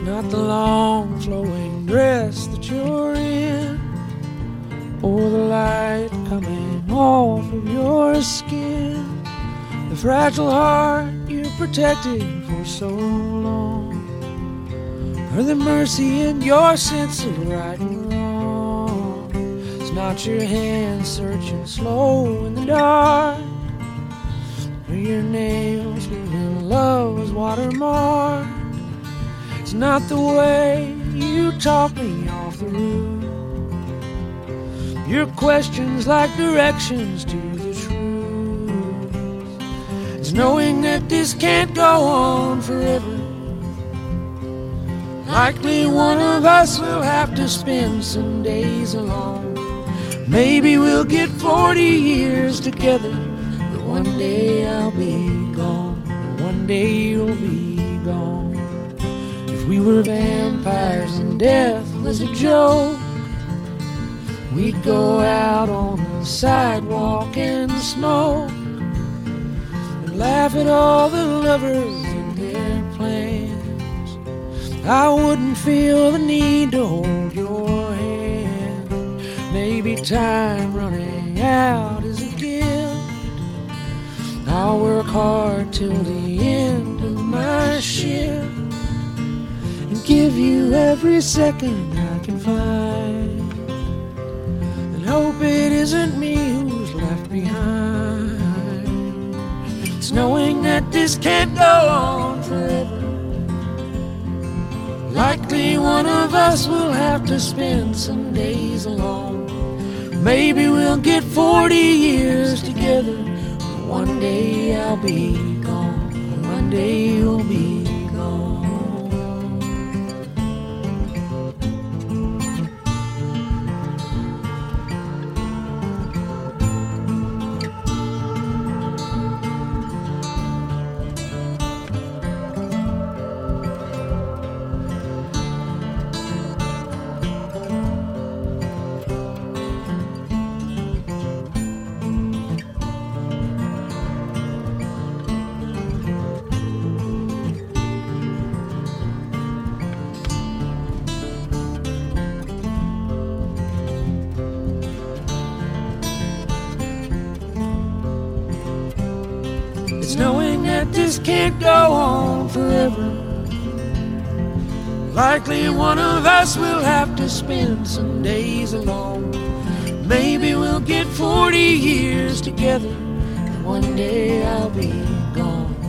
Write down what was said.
It's not the long flowing dress that you're in, or the light coming off of your skin, the fragile heart you protected for so long, or the mercy in your sense of right and wrong. It's not your hand searching slow in the dark, or your nails leaving love's watermark. It's not the way you talk me off the roof. Your questions like directions to the truth. It's knowing that this can't go on forever. Likely one of us will have to spend some days alone. Maybe we'll get 40 years together, but one day I'll be gone. One day you'll be we were vampires and death was a joke, we'd go out on the sidewalk and smoke and laugh at all the lovers and their plans. I wouldn't feel the need to hold your hand. Maybe time running out is a gift. I'll work hard till the end of my shift you every second I can find. And hope it isn't me who's left behind. It's knowing that this can't go on forever. Likely one of us will have to spend some days alone. Maybe we'll get 40 years together. One day I'll be gone. One day you'll be knowing that this can't go on forever. Likely one of us will have to spend some days alone. Maybe we'll get 40 years together. And one day I'll be gone.